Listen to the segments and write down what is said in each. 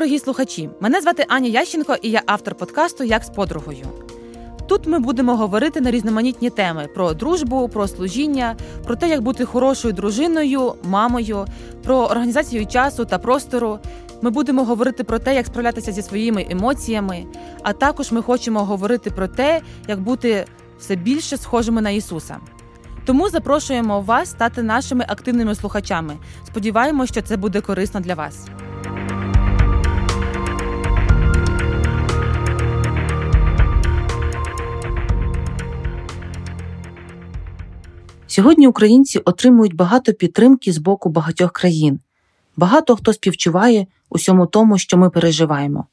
дорогі слухачі! Мене звати Аня Ященко і я автор подкасту Як з подругою. Тут ми будемо говорити на різноманітні теми про дружбу, про служіння, про те, як бути хорошою дружиною, мамою, про організацію часу та простору. Ми будемо говорити про те, як справлятися зі своїми емоціями, а також ми хочемо говорити про те, як бути все більше схожими на Ісуса. Тому запрошуємо вас стати нашими активними слухачами. Сподіваємося, що це буде корисно для вас. Сьогодні українці отримують багато підтримки з боку багатьох країн. Багато хто співчуває усьому тому, що ми переживаємо.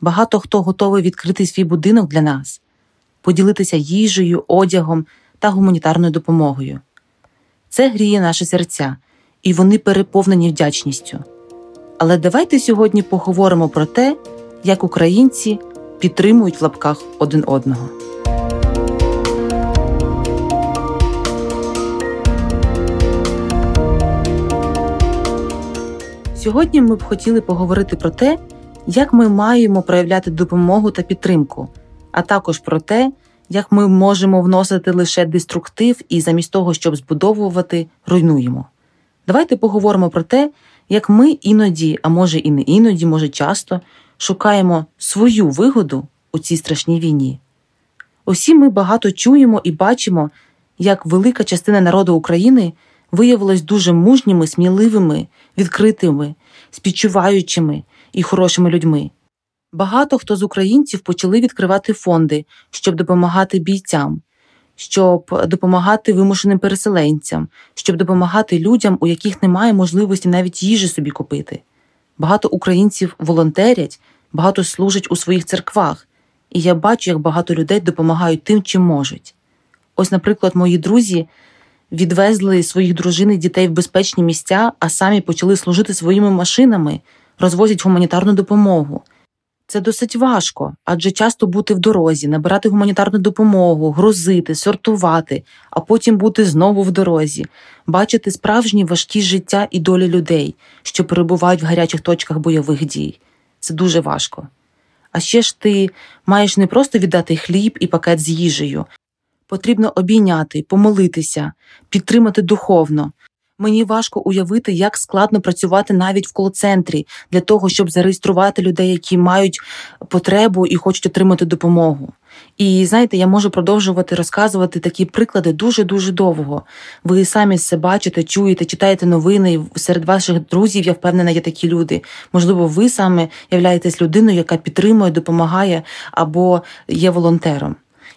Багато хто готовий відкрити свій будинок для нас, поділитися їжею, одягом та гуманітарною допомогою. Це гріє наші серця, і вони переповнені вдячністю. Але давайте сьогодні поговоримо про те, як українці підтримують в лапках один одного. Сьогодні ми б хотіли поговорити про те, як ми маємо проявляти допомогу та підтримку, а також про те, як ми можемо вносити лише деструктив і замість того, щоб збудовувати, руйнуємо. Давайте поговоримо про те, як ми іноді, а може і не іноді, може часто, шукаємо свою вигоду у цій страшній війні. Усі ми багато чуємо і бачимо, як велика частина народу України виявилась дуже мужніми, сміливими, відкритими, співчуваючими і хорошими людьми. Багато хто з українців почали відкривати фонди, щоб допомагати бійцям, щоб допомагати вимушеним переселенцям, щоб допомагати людям, у яких немає можливості навіть їжі собі купити. Багато українців волонтерять, багато служать у своїх церквах, і я бачу, як багато людей допомагають тим, чим можуть. Ось, наприклад, мої друзі відвезли своїх дружин і дітей в безпечні місця, а самі почали служити своїми машинами, розвозять гуманітарну допомогу. Це досить важко, адже часто бути в дорозі, набирати гуманітарну допомогу, грузити, сортувати, а потім бути знову в дорозі, бачити справжні важкі життя і долі людей, що перебувають в гарячих точках бойових дій. Це дуже важко. А ще ж ти маєш не просто віддати хліб і пакет з їжею, потрібно обійняти, помолитися, підтримати духовно. Мені важко уявити, як складно працювати навіть в кол-центрі для того, щоб зареєструвати людей, які мають потребу і хочуть отримати допомогу. І знаєте, я можу продовжувати розказувати такі приклади дуже дуже довго. Ви самі це бачите, чуєте, читаєте новини. Серед ваших друзів я впевнена, є такі люди. Можливо, ви саме являєтесь людиною, яка підтримує, допомагає або є волонтером.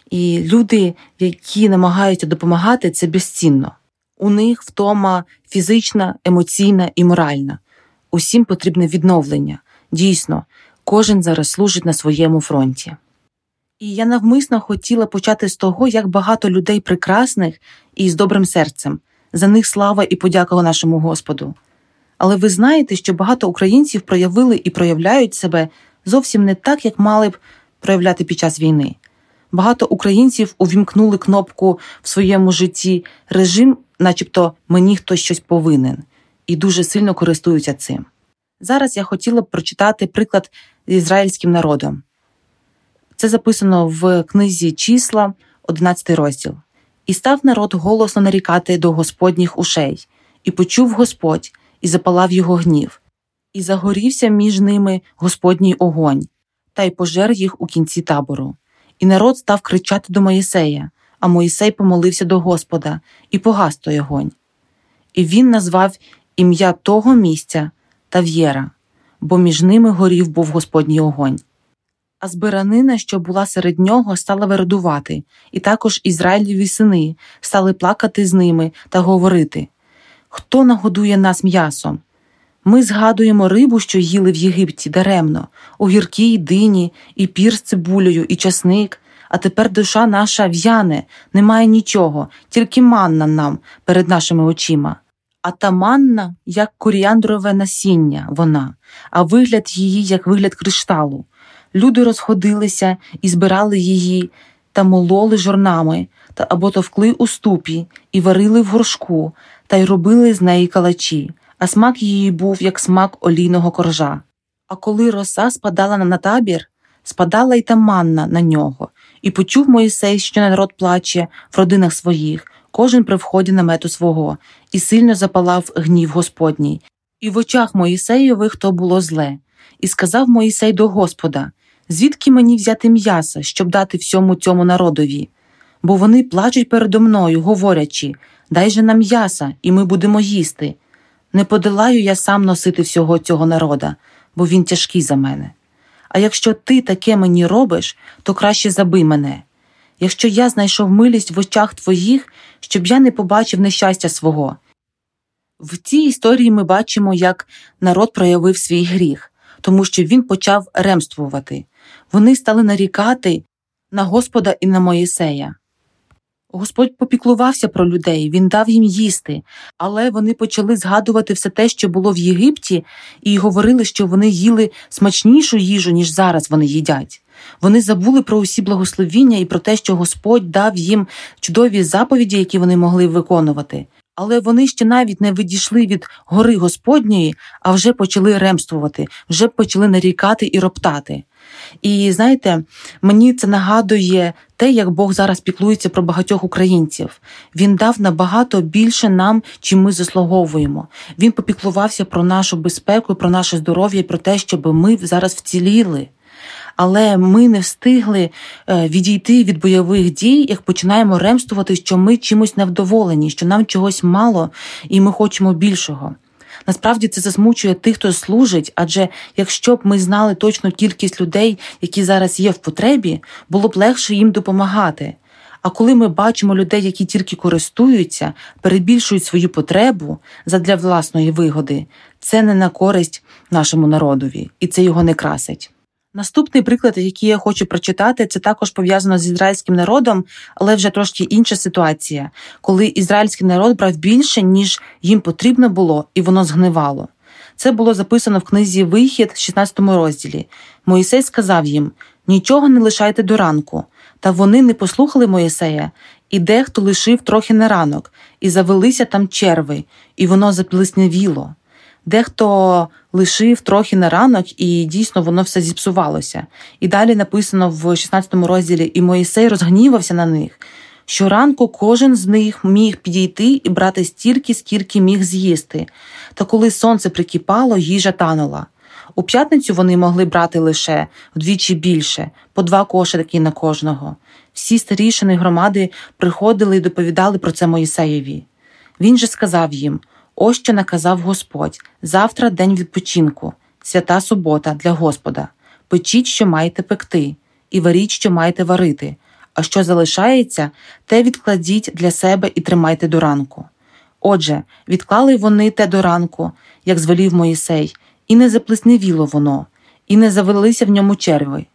І люди, які намагаються допомагати, це безцінно. У них втома фізична, емоційна і моральна. Усім потрібне відновлення. Дійсно, кожен зараз служить на своєму фронті. І я навмисно хотіла почати з того, як багато людей прекрасних і з добрим серцем. За них слава і подяка нашому Господу. Але ви знаєте, що багато українців проявили і проявляють себе зовсім не так, як мали б проявляти під час війни. Багато українців увімкнули кнопку в своєму житті режим, начебто мені хтось щось повинен, і дуже сильно користуються цим. Зараз я хотіла б прочитати приклад з ізраїльським народом. Це записано в книзі числа, 11 розділ. І став народ голосно нарікати до Господніх ушей, і почув Господь, і запалав його гнів, і загорівся між ними Господній огонь, та й пожер їх у кінці табору. І народ став кричати до Моїсея, а Моїсей помолився до Господа і погас той огонь. І він назвав ім'я того місця Тав'єра, бо між ними горів був Господній огонь. А збиранина, що була серед нього, стала вередувати, і також Ізраїльові сини стали плакати з ними та говорити Хто нагодує нас м'ясом? Ми згадуємо рибу, що їли в Єгипті даремно, огірки й дині, і пір з цибулею, і часник, а тепер душа наша в'яне, немає нічого, тільки манна нам перед нашими очима. А та манна, як коріандрове насіння, вона, а вигляд її, як вигляд кришталу. Люди розходилися і збирали її та мололи жорнами, та або товкли у ступі, і варили в горшку, та й робили з неї калачі а смак її був як смак олійного коржа. А коли роса спадала на табір, спадала й та манна на нього, і почув Моїсей, що народ плаче в родинах своїх, кожен при вході намету свого, і сильно запалав гнів Господній. І в очах Моїсеєвих то було зле. І сказав Моїсей до Господа звідки мені взяти м'яса, щоб дати всьому цьому народові? Бо вони плачуть передо мною, говорячи Дай же нам м'яса, і ми будемо їсти. Не подолаю я сам носити всього цього народа, бо він тяжкий за мене. А якщо ти таке мені робиш, то краще забий мене. Якщо я знайшов милість в очах твоїх, щоб я не побачив нещастя свого. В цій історії ми бачимо, як народ проявив свій гріх, тому що він почав ремствувати. Вони стали нарікати на Господа і на Моїсея. Господь попіклувався про людей, він дав їм їсти, але вони почали згадувати все те, що було в Єгипті, і говорили, що вони їли смачнішу їжу, ніж зараз вони їдять. Вони забули про усі благословіння і про те, що Господь дав їм чудові заповіді, які вони могли виконувати. Але вони ще навіть не відійшли від гори Господньої, а вже почали ремствувати, вже почали нарікати і роптати. І знаєте, мені це нагадує те, як Бог зараз піклується про багатьох українців. Він дав набагато більше нам, чим ми заслуговуємо. Він попіклувався про нашу безпеку, про наше здоров'я, про те, щоб ми зараз вціліли. Але ми не встигли е, відійти від бойових дій, як починаємо ремствувати, що ми чимось невдоволені, що нам чогось мало, і ми хочемо більшого. Насправді це засмучує тих, хто служить, адже якщо б ми знали точну кількість людей, які зараз є в потребі, було б легше їм допомагати. А коли ми бачимо людей, які тільки користуються, перебільшують свою потребу задля власної вигоди, це не на користь нашому народові, і це його не красить. Наступний приклад, який я хочу прочитати, це також пов'язано з ізраїльським народом, але вже трошки інша ситуація, коли ізраїльський народ брав більше, ніж їм потрібно було, і воно згнивало. Це було записано в книзі Вихід, 16 розділі. Моїсей сказав їм: нічого не лишайте до ранку. Та вони не послухали Моїсея, і дехто лишив трохи на ранок, і завелися там черви, і воно заплесневіло. Дехто лишив трохи на ранок, і дійсно воно все зіпсувалося. І далі написано в 16 розділі: і Моїсей розгнівався на них. Щоранку кожен з них міг підійти і брати стільки, скільки міг з'їсти. Та коли сонце прикипало, їжа танула. У п'ятницю вони могли брати лише вдвічі більше, по два кошики на кожного. Всі старішини громади приходили і доповідали про це Моїсеєві. Він же сказав їм Ось що наказав Господь завтра день відпочинку, свята субота для Господа. Печіть, що маєте пекти, і варіть, що маєте варити, а що залишається, те відкладіть для себе і тримайте до ранку. Отже, відклали вони те до ранку, як звелів Моїсей, і не заплесневіло воно, і не завелися в ньому черви.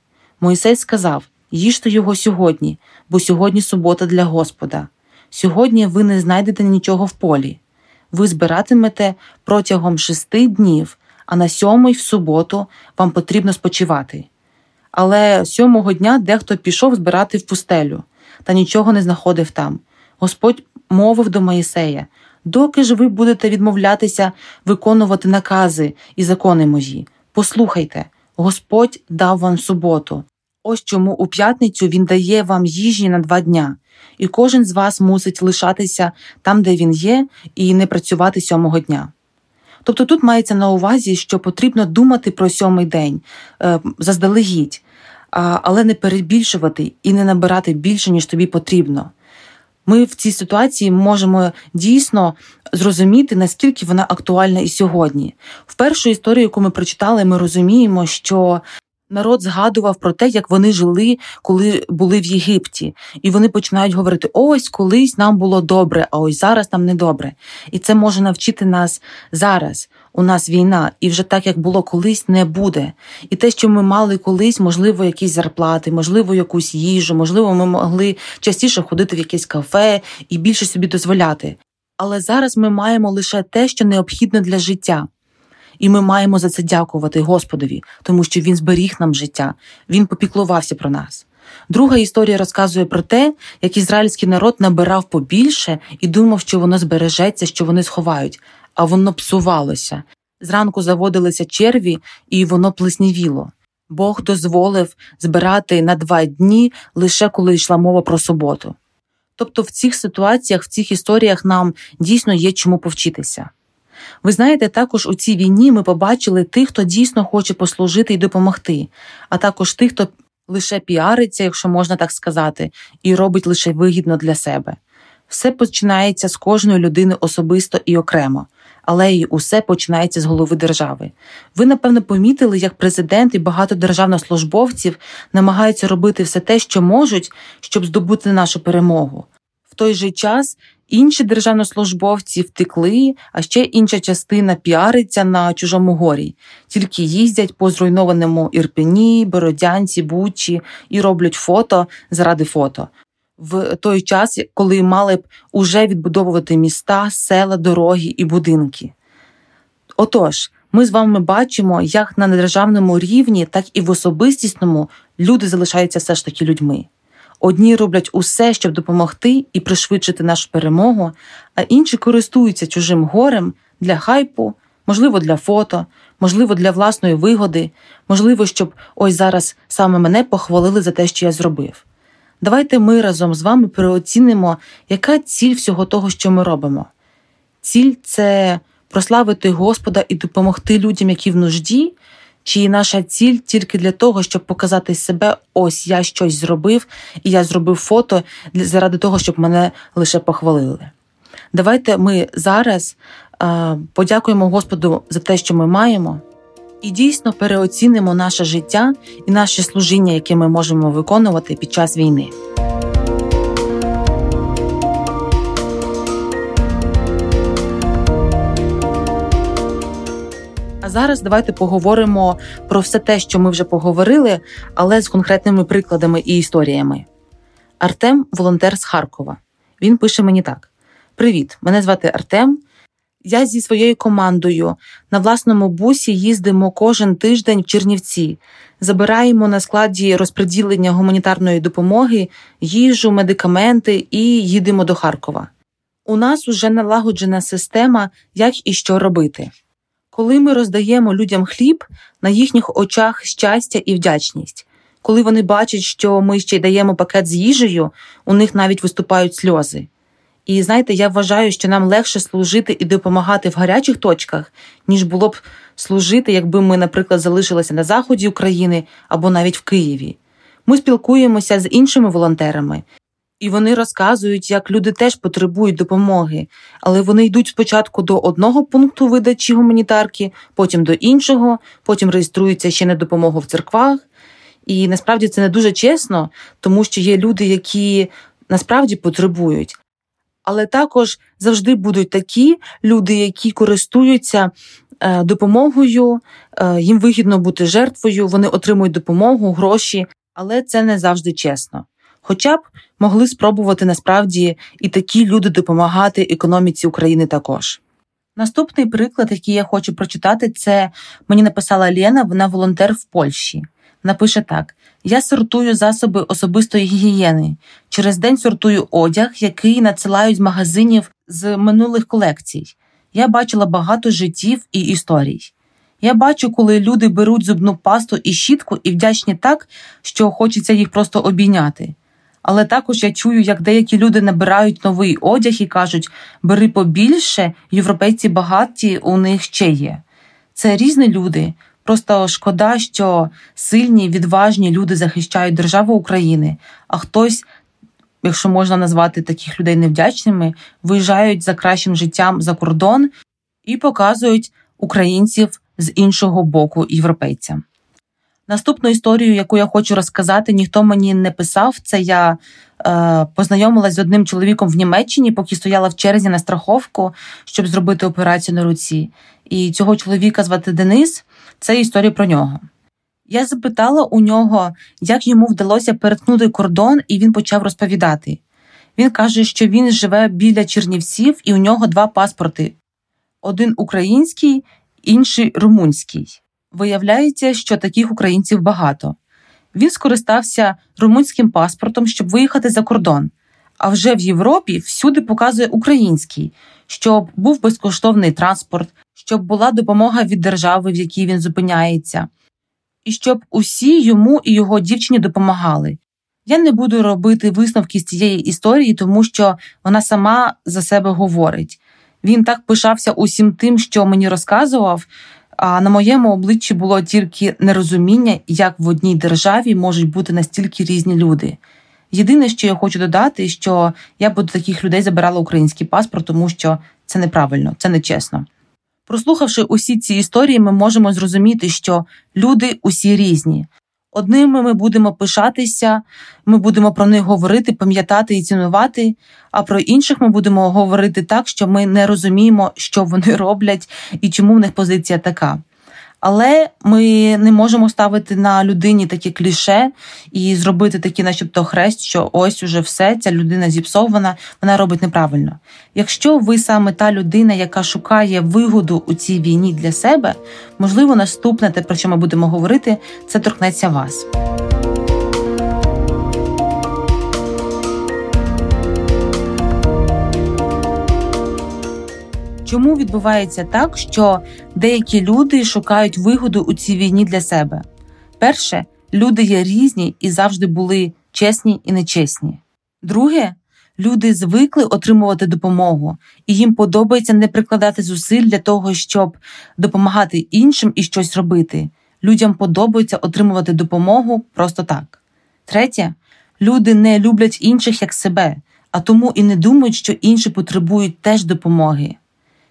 Моїсей сказав їжте його сьогодні, бо сьогодні субота для Господа. Сьогодні ви не знайдете нічого в полі ви збиратимете протягом шести днів, а на сьомий в суботу вам потрібно спочивати. Але сьомого дня дехто пішов збирати в пустелю та нічого не знаходив там. Господь мовив до Моїсея доки ж ви будете відмовлятися виконувати накази і закони мої, послухайте, Господь дав вам суботу. Ось чому у п'ятницю Він дає вам їжі на два дня і кожен з вас мусить лишатися там, де він є, і не працювати сьомого дня. Тобто тут мається на увазі, що потрібно думати про сьомий день е, заздалегідь, але не перебільшувати і не набирати більше, ніж тобі потрібно. Ми в цій ситуації можемо дійсно зрозуміти, наскільки вона актуальна і сьогодні. В першу історію, яку ми прочитали, ми розуміємо, що Народ згадував про те, як вони жили, коли були в Єгипті, і вони починають говорити: ось колись нам було добре, а ось зараз нам не добре. І це може навчити нас зараз. У нас війна, і вже так як було колись, не буде. І те, що ми мали колись, можливо, якісь зарплати, можливо, якусь їжу, можливо, ми могли частіше ходити в якесь кафе і більше собі дозволяти. Але зараз ми маємо лише те, що необхідне для життя. І ми маємо за це дякувати Господові, тому що Він зберіг нам життя, Він попіклувався про нас. Друга історія розказує про те, як ізраїльський народ набирав побільше і думав, що воно збережеться, що вони сховають, а воно псувалося. Зранку заводилися черві, і воно плеснівіло. Бог дозволив збирати на два дні лише коли йшла мова про суботу. Тобто в цих ситуаціях, в цих історіях нам дійсно є чому повчитися. Ви знаєте, також у цій війні ми побачили тих, хто дійсно хоче послужити і допомогти, а також тих, хто лише піариться, якщо можна так сказати, і робить лише вигідно для себе. Все починається з кожної людини особисто і окремо, але й усе починається з голови держави. Ви, напевно, помітили, як президент і багато державнослужбовців намагаються робити все те, що можуть, щоб здобути нашу перемогу. В той же час інші державнослужбовці втекли, а ще інша частина піариться на чужому горі, тільки їздять по зруйнованому Ірпені, Бородянці, Бучі і роблять фото заради фото. В той час, коли мали б уже відбудовувати міста, села, дороги і будинки. Отож, ми з вами бачимо, як на державному рівні, так і в особистісному люди залишаються все ж таки людьми. Одні роблять усе, щоб допомогти і пришвидшити нашу перемогу, а інші користуються чужим горем для хайпу, можливо, для фото, можливо, для власної вигоди, можливо, щоб ось зараз саме мене похвалили за те, що я зробив. Давайте ми разом з вами переоцінимо, яка ціль всього того, що ми робимо. Ціль це прославити Господа і допомогти людям, які в нужді, чи наша ціль тільки для того, щоб показати себе, ось я щось зробив, і я зробив фото заради того, щоб мене лише похвалили. Давайте ми зараз а, подякуємо Господу за те, що ми маємо, і дійсно переоцінимо наше життя і наше служіння, яке ми можемо виконувати під час війни. Зараз давайте поговоримо про все те, що ми вже поговорили, але з конкретними прикладами і історіями. Артем волонтер з Харкова. Він пише мені так: Привіт, мене звати Артем. Я зі своєю командою на власному бусі їздимо кожен тиждень в Чернівці, забираємо на складі розподілення гуманітарної допомоги, їжу, медикаменти і їдемо до Харкова. У нас уже налагоджена система, як і що робити. Коли ми роздаємо людям хліб, на їхніх очах щастя і вдячність. Коли вони бачать, що ми ще й даємо пакет з їжею, у них навіть виступають сльози. І знаєте, я вважаю, що нам легше служити і допомагати в гарячих точках, ніж було б служити, якби ми, наприклад, залишилися на заході України або навіть в Києві. Ми спілкуємося з іншими волонтерами, і вони розказують, як люди теж потребують допомоги, але вони йдуть спочатку до одного пункту видачі гуманітарки, потім до іншого, потім реєструються ще на допомогу в церквах. І насправді це не дуже чесно, тому що є люди, які насправді потребують. Але також завжди будуть такі люди, які користуються е, допомогою, е, їм вигідно бути жертвою, вони отримують допомогу, гроші, але це не завжди чесно. Хоча б могли спробувати насправді і такі люди допомагати економіці України також. Наступний приклад, який я хочу прочитати, це мені написала Лена, вона волонтер в Польщі. Напише так: я сортую засоби особистої гігієни. Через день сортую одяг, який надсилають з магазинів з минулих колекцій. Я бачила багато життів і історій. Я бачу, коли люди беруть зубну пасту і щітку і вдячні так, що хочеться їх просто обійняти. Але також я чую, як деякі люди набирають новий одяг і кажуть, бери побільше, європейці багаті у них ще є. Це різні люди. Просто шкода, що сильні, відважні люди захищають державу України, а хтось, якщо можна назвати таких людей невдячними, виїжджають за кращим життям за кордон і показують українців з іншого боку європейцям. Наступну історію, яку я хочу розказати, ніхто мені не писав. Це я е, познайомилась з одним чоловіком в Німеччині, поки стояла в черзі на страховку, щоб зробити операцію на руці. І цього чоловіка звати Денис. Це історія про нього. Я запитала у нього, як йому вдалося перетнути кордон, і він почав розповідати. Він каже, що він живе біля Чернівців, і у нього два паспорти: один український, інший румунський. Виявляється, що таких українців багато. Він скористався румунським паспортом, щоб виїхати за кордон. А вже в Європі всюди показує український, щоб був безкоштовний транспорт, щоб була допомога від держави, в якій він зупиняється, і щоб усі йому і його дівчині допомагали. Я не буду робити висновки з цієї історії, тому що вона сама за себе говорить. Він так пишався усім тим, що мені розказував. А на моєму обличчі було тільки нерозуміння, як в одній державі можуть бути настільки різні люди. Єдине, що я хочу додати, що я б до таких людей забирала український паспорт, тому що це неправильно, це нечесно. Прослухавши усі ці історії, ми можемо зрозуміти, що люди усі різні. Одними ми будемо пишатися, ми будемо про них говорити, пам'ятати і цінувати. А про інших ми будемо говорити так, що ми не розуміємо, що вони роблять і чому в них позиція така. Але ми не можемо ставити на людині такі кліше і зробити такі, начебто, хрест, що ось уже все, ця людина зіпсована, вона робить неправильно. Якщо ви саме та людина, яка шукає вигоду у цій війні для себе, можливо, наступне те, про що ми будемо говорити, це торкнеться вас. Чому відбувається так, що деякі люди шукають вигоду у цій війні для себе? Перше, люди є різні і завжди були чесні і нечесні. Друге, люди звикли отримувати допомогу, і їм подобається не прикладати зусиль для того, щоб допомагати іншим і щось робити. Людям подобається отримувати допомогу просто так. Третє, люди не люблять інших як себе, а тому і не думають, що інші потребують теж допомоги.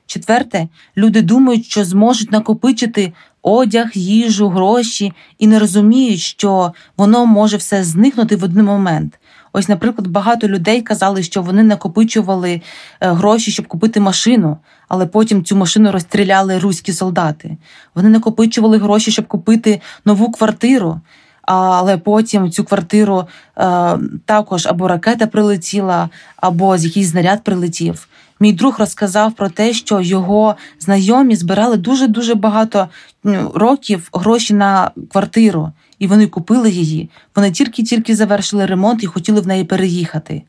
Четверте, люди думають, що зможуть накопичити одяг, їжу, гроші і не розуміють, що воно може все зникнути в один момент. Ось, наприклад, багато людей казали, що вони накопичували е, гроші, щоб купити машину, але потім цю машину розстріляли руські солдати. Вони накопичували гроші, щоб купити нову квартиру. Але потім цю квартиру е, також або ракета прилетіла, або якийсь знаряд прилетів. Мій друг розказав про те, що його знайомі збирали дуже дуже багато років гроші на квартиру, і вони купили її. Вони тільки-тільки завершили ремонт і хотіли в неї переїхати.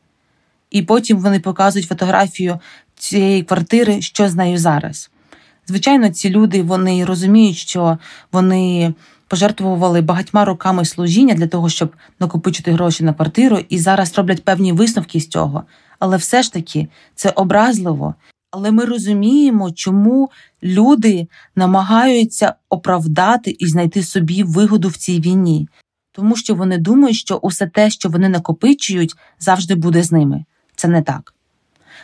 І потім вони показують фотографію цієї квартири, що з нею зараз. Звичайно, ці люди вони розуміють, що вони пожертвували багатьма роками служіння для того, щоб накопичити гроші на квартиру, і зараз роблять певні висновки з цього але все ж таки це образливо. Але ми розуміємо, чому люди намагаються оправдати і знайти собі вигоду в цій війні, тому що вони думають, що усе те, що вони накопичують, завжди буде з ними. Це не так.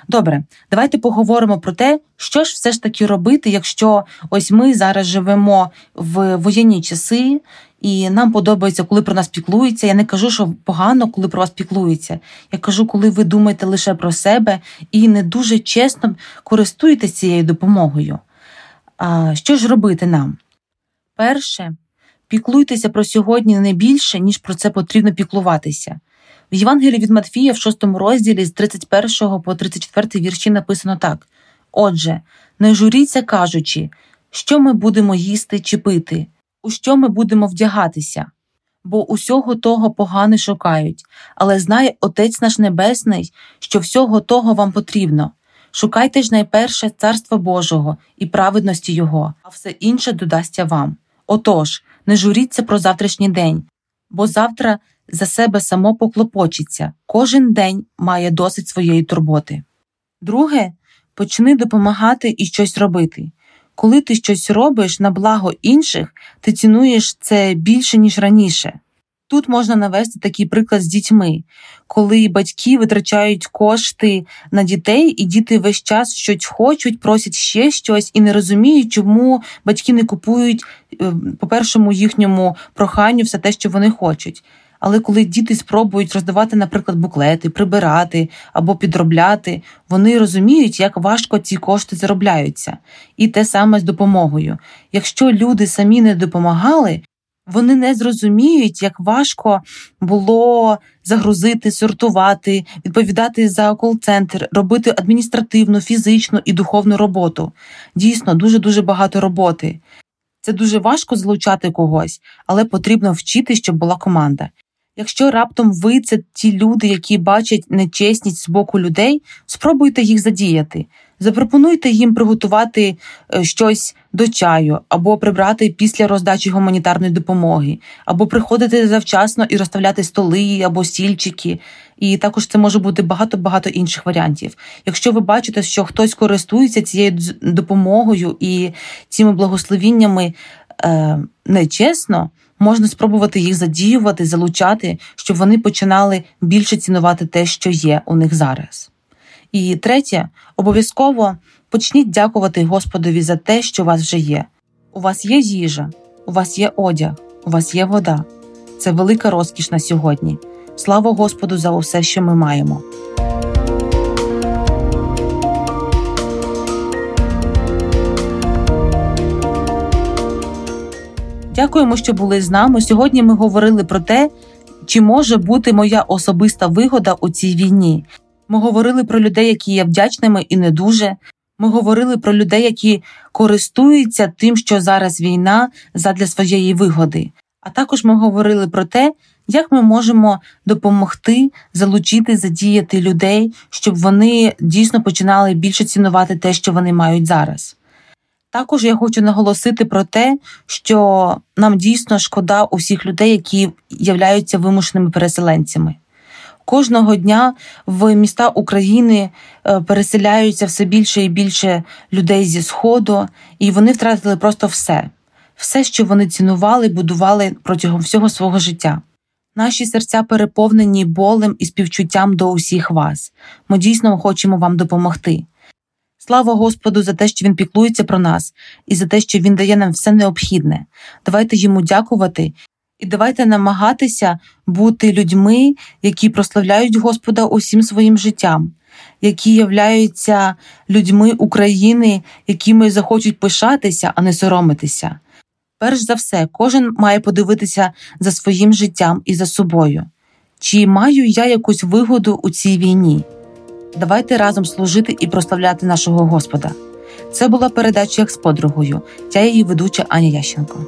Добре, давайте поговоримо про те, що ж все ж таки робити, якщо ось ми зараз живемо в воєнні часи, і нам подобається, коли про нас піклуються. Я не кажу, що погано, коли про вас піклуються. Я кажу, коли ви думаєте лише про себе і не дуже чесно користуєтесь цією допомогою. А Що ж робити нам? Перше, піклуйтеся про сьогодні не більше, ніж про це потрібно піклуватися. В Євангелії від Матфія, в 6 розділі з 31 по 34 вірші написано так: Отже, не журіться, кажучи, що ми будемо їсти чи пити у що ми будемо вдягатися, бо усього того погане шукають, але знає Отець наш Небесний, що всього того вам потрібно. Шукайте ж найперше Царства Божого і праведності Його, а все інше додасться вам. Отож, не журіться про завтрашній день, бо завтра за себе само поклопочиться, кожен день має досить своєї турботи. Друге, почни допомагати і щось робити. Коли ти щось робиш на благо інших, ти цінуєш це більше, ніж раніше. Тут можна навести такий приклад з дітьми, коли батьки витрачають кошти на дітей, і діти весь час щось хочуть, просять ще щось і не розуміють, чому батьки не купують е, по першому їхньому проханню все те, що вони хочуть. Але коли діти спробують роздавати, наприклад, буклети, прибирати або підробляти, вони розуміють, як важко ці кошти заробляються, і те саме з допомогою. Якщо люди самі не допомагали, вони не зрозуміють, як важко було загрузити, сортувати, відповідати за кол-центр, робити адміністративну, фізичну і духовну роботу. Дійсно, дуже дуже багато роботи. Це дуже важко залучати когось, але потрібно вчити, щоб була команда. Якщо раптом ви це ті люди, які бачать нечесність з боку людей, спробуйте їх задіяти. Запропонуйте їм приготувати е, щось до чаю, або прибрати після роздачі гуманітарної допомоги, або приходити завчасно і розставляти столи або стільчики. І також це може бути багато-багато інших варіантів. Якщо ви бачите, що хтось користується цією допомогою і цими благословіннями е, нечесно, можна спробувати їх задіювати, залучати, щоб вони починали більше цінувати те, що є у них зараз. І третє, обов'язково почніть дякувати Господові за те, що у вас вже є. У вас є їжа, у вас є одяг, у вас є вода. Це велика розкіш на сьогодні. Слава Господу за усе, що ми маємо. Дякуємо, що були з нами. Сьогодні ми говорили про те, чи може бути моя особиста вигода у цій війні. Ми говорили про людей, які є вдячними і не дуже. Ми говорили про людей, які користуються тим, що зараз війна задля своєї вигоди. А також ми говорили про те, як ми можемо допомогти залучити, задіяти людей, щоб вони дійсно починали більше цінувати те, що вони мають зараз. Також я хочу наголосити про те, що нам дійсно шкода усіх людей, які являються вимушеними переселенцями. Кожного дня в міста України е, переселяються все більше і більше людей зі Сходу, і вони втратили просто все, все, що вони цінували, будували протягом всього свого життя. Наші серця переповнені болем і співчуттям до усіх вас. Ми дійсно хочемо вам допомогти. Слава Господу за те, що Він піклується про нас, і за те, що Він дає нам все необхідне. Давайте йому дякувати і давайте намагатися бути людьми, які прославляють Господа усім своїм життям, які являються людьми України, якими захочуть пишатися, а не соромитися. Перш за все, кожен має подивитися за своїм життям і за собою. Чи маю я якусь вигоду у цій війні? Давайте разом служити і прославляти нашого Господа. Це була передача як з подругою. Я її ведуча Аня Ященко.